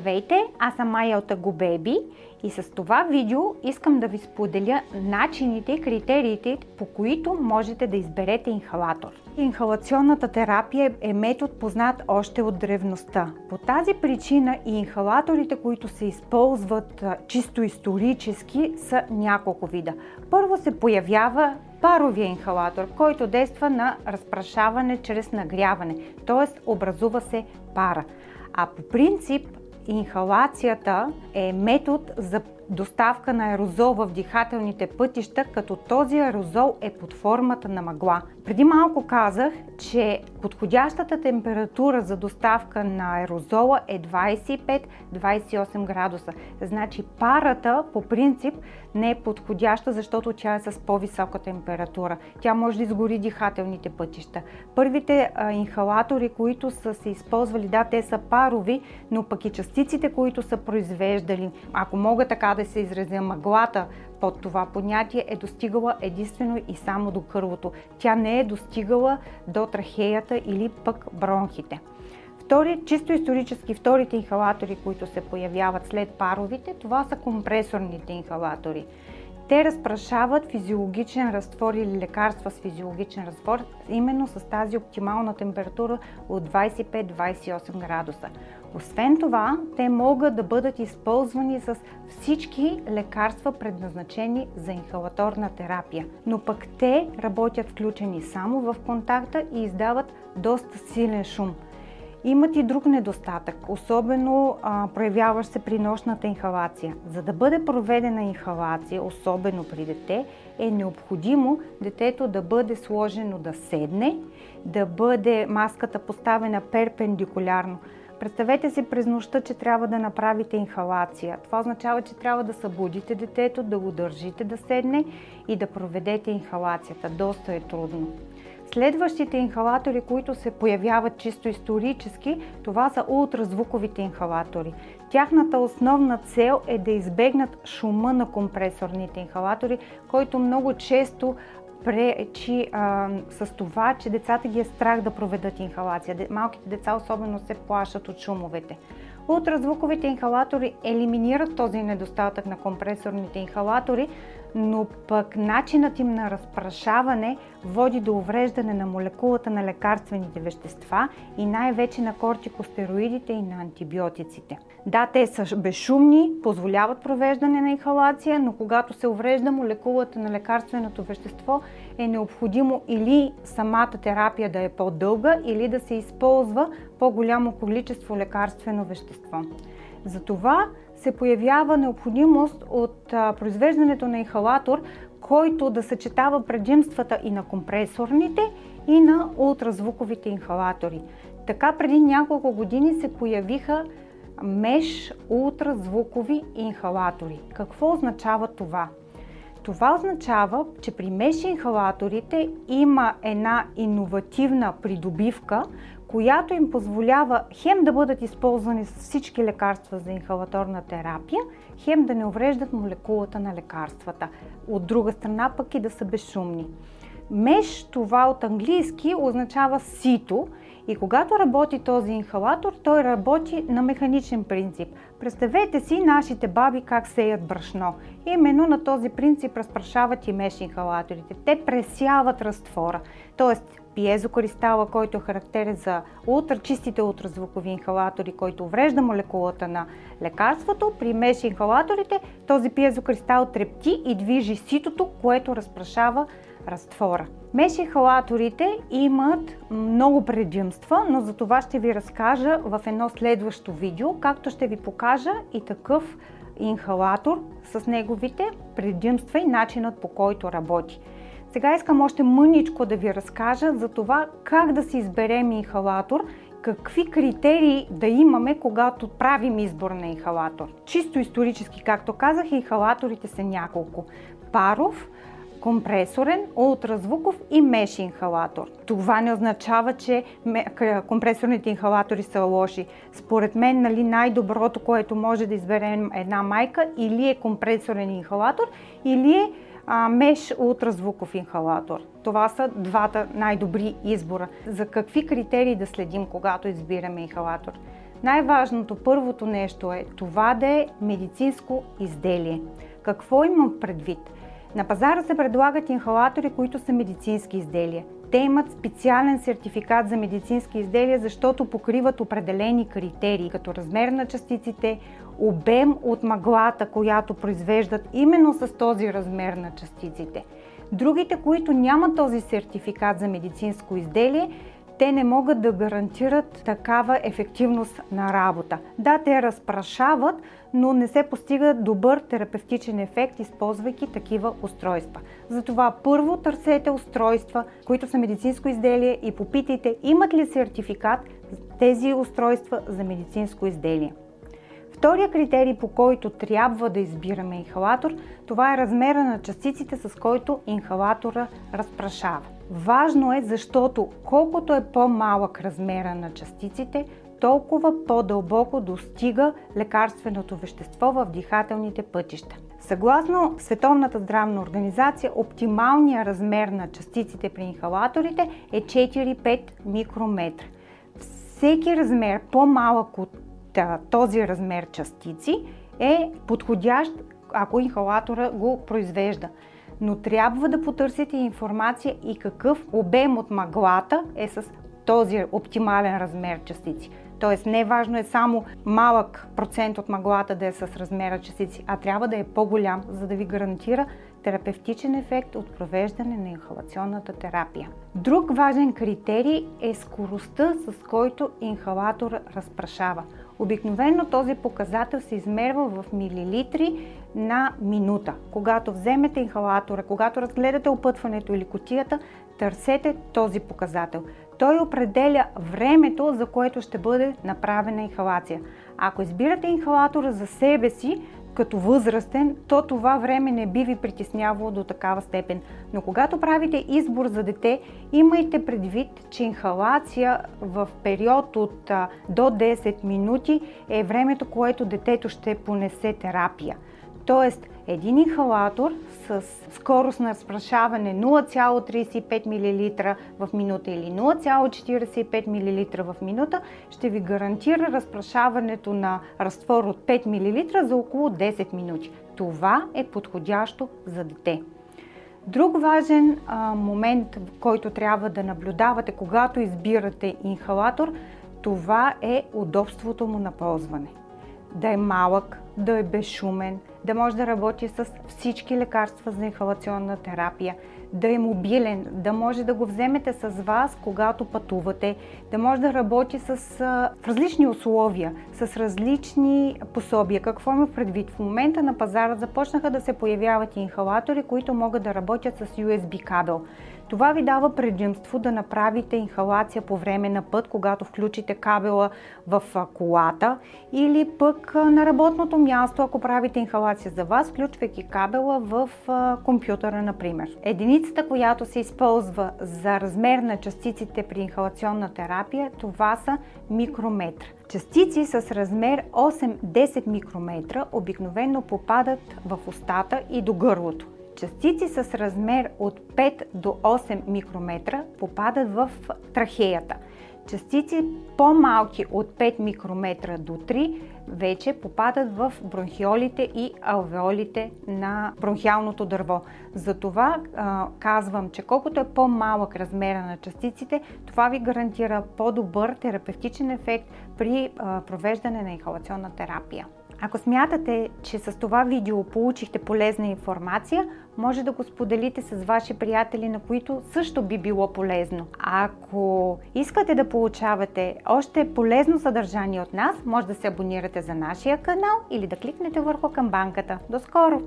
Здравейте, аз съм Майя от Агобеби и с това видео искам да ви споделя начините и критериите, по които можете да изберете инхалатор. Инхалационната терапия е метод познат още от древността. По тази причина и инхалаторите, които се използват чисто исторически, са няколко вида. Първо се появява паровия инхалатор, който действа на разпрашаване чрез нагряване, т.е. образува се пара. А по принцип инхалацията е метод за доставка на аерозол в дихателните пътища, като този аерозол е под формата на мъгла. Преди малко казах, че подходящата температура за доставка на аерозола е 25-28 градуса. Значи парата по принцип не е подходяща, защото тя е с по-висока температура. Тя може да изгори дихателните пътища. Първите а, инхалатори, които са се използвали, да, те са парови, но пък и частиците, които са произвеждали, ако мога така да се изразя, мъглата под това понятие е достигала единствено и само до кървото. Тя не е достигала до трахеята или пък бронхите. Втори, чисто исторически вторите инхалатори, които се появяват след паровите, това са компресорните инхалатори. Те разпрашават физиологичен разтвор или лекарства с физиологичен разтвор именно с тази оптимална температура от 25-28 градуса. Освен това, те могат да бъдат използвани с всички лекарства, предназначени за инхалаторна терапия. Но пък те работят включени само в контакта и издават доста силен шум – имат и друг недостатък, особено а, проявяващ се при нощната инхалация. За да бъде проведена инхалация, особено при дете, е необходимо детето да бъде сложено да седне, да бъде маската поставена перпендикулярно. Представете си през нощта, че трябва да направите инхалация. Това означава, че трябва да събудите детето, да го държите да седне и да проведете инхалацията. Доста е трудно. Следващите инхалатори, които се появяват чисто исторически, това са ултразвуковите инхалатори. Тяхната основна цел е да избегнат шума на компресорните инхалатори, който много често пречи а, с това, че децата ги е страх да проведат инхалация. Малките деца особено се плашат от шумовете. Ултразвуковите инхалатори елиминират този недостатък на компресорните инхалатори, но пък начинът им на разпрашаване води до увреждане на молекулата на лекарствените вещества и най-вече на кортикостероидите и на антибиотиците. Да, те са безшумни, позволяват провеждане на инхалация, но когато се уврежда молекулата на лекарственото вещество, е необходимо или самата терапия да е по-дълга, или да се използва по-голямо количество лекарствено вещество. Затова се появява необходимост от произвеждането на инхалатор, който да съчетава предимствата и на компресорните, и на ултразвуковите инхалатори. Така преди няколко години се появиха меш ултразвукови инхалатори. Какво означава това? Това означава, че при меш инхалаторите има една иновативна придобивка, която им позволява хем да бъдат използвани с всички лекарства за инхалаторна терапия, хем да не увреждат молекулата на лекарствата. От друга страна пък и да са безшумни. Меш, това от английски, означава сито и когато работи този инхалатор, той работи на механичен принцип. Представете си нашите баби как сеят брашно. Именно на този принцип разпрашават и меш инхалаторите. Те пресяват разтвора. Тоест, пиезокристала, който е характерен за ултрачистите ултразвукови инхалатори, който уврежда молекулата на лекарството, при меш инхалаторите този пиезокристал трепти и движи ситото, което разпрашава разтвора. Меш инхалаторите имат много предимства, но за това ще ви разкажа в едно следващо видео, както ще ви покажа и такъв инхалатор с неговите предимства и начинът по който работи. Сега искам още мъничко да ви разкажа за това как да си изберем инхалатор, какви критерии да имаме, когато правим избор на инхалатор. Чисто исторически, както казах, инхалаторите са няколко. Паров, компресорен, ултразвуков и меш инхалатор. Това не означава, че компресорните инхалатори са лоши. Според мен нали, най-доброто, което може да изберем една майка, или е компресорен инхалатор, или е а, меш ултразвуков инхалатор. Това са двата най-добри избора. За какви критерии да следим, когато избираме инхалатор? Най-важното, първото нещо е това да е медицинско изделие. Какво имам предвид? На пазара се предлагат инхалатори, които са медицински изделия. Те имат специален сертификат за медицински изделия, защото покриват определени критерии, като размер на частиците, обем от мъглата, която произвеждат именно с този размер на частиците. Другите, които нямат този сертификат за медицинско изделие, те не могат да гарантират такава ефективност на работа. Да, те разпрашават, но не се постига добър терапевтичен ефект, използвайки такива устройства. Затова първо търсете устройства, които са медицинско изделие и попитайте имат ли сертификат тези устройства за медицинско изделие. Втория критерий, по който трябва да избираме инхалатор, това е размера на частиците, с който инхалатора разпрашава. Важно е, защото колкото е по-малък размера на частиците, толкова по-дълбоко достига лекарственото вещество в дихателните пътища. Съгласно Световната здравна организация, оптималният размер на частиците при инхалаторите е 4-5 микрометра. Всеки размер по-малък от този размер частици е подходящ, ако инхалатора го произвежда. Но трябва да потърсите информация и какъв обем от маглата е с този оптимален размер частици. Тоест не важно е само малък процент от маглата да е с размера частици, а трябва да е по-голям, за да ви гарантира терапевтичен ефект от провеждане на инхалационната терапия. Друг важен критерий е скоростта, с който инхалатор разпрашава. Обикновено този показател се измерва в милилитри на минута. Когато вземете инхалатора, когато разгледате опътването или котията, търсете този показател. Той определя времето, за което ще бъде направена инхалация. Ако избирате инхалатора за себе си, като възрастен, то това време не би ви притеснявало до такава степен. Но когато правите избор за дете, имайте предвид, че инхалация в период от до 10 минути е времето, което детето ще понесе терапия. Тоест, един инхалатор с скорост на разпрашаване 0,35 мл в минута или 0,45 мл в минута ще ви гарантира разпрашаването на разтвор от 5 мл за около 10 минути. Това е подходящо за дете. Друг важен а, момент, който трябва да наблюдавате, когато избирате инхалатор, това е удобството му на ползване. Да е малък, да е безшумен, да може да работи с всички лекарства за инхалационна терапия, да е мобилен, да може да го вземете с вас, когато пътувате, да може да работи с, в различни условия, с различни пособия. Какво има предвид? В момента на пазара започнаха да се появяват инхалатори, които могат да работят с USB кабел. Това ви дава предимство да направите инхалация по време на път, когато включите кабела в колата или пък на работното място, ако правите инхалация за вас, включвайки кабела в компютъра, например. Единицата, която се използва за размер на частиците при инхалационна терапия, това са микрометра. Частици с размер 8-10 микрометра обикновено попадат в устата и до гърлото. Частици с размер от 5 до 8 микрометра попадат в трахеята. Частици по-малки от 5 микрометра до 3 вече попадат в бронхиолите и алвеолите на бронхиалното дърво. Затова а, казвам, че колкото е по-малък размера на частиците, това ви гарантира по-добър терапевтичен ефект при а, провеждане на инхалационна терапия. Ако смятате, че с това видео получихте полезна информация, може да го споделите с ваши приятели, на които също би било полезно. Ако искате да получавате още полезно съдържание от нас, може да се абонирате за нашия канал или да кликнете върху камбанката. До скоро!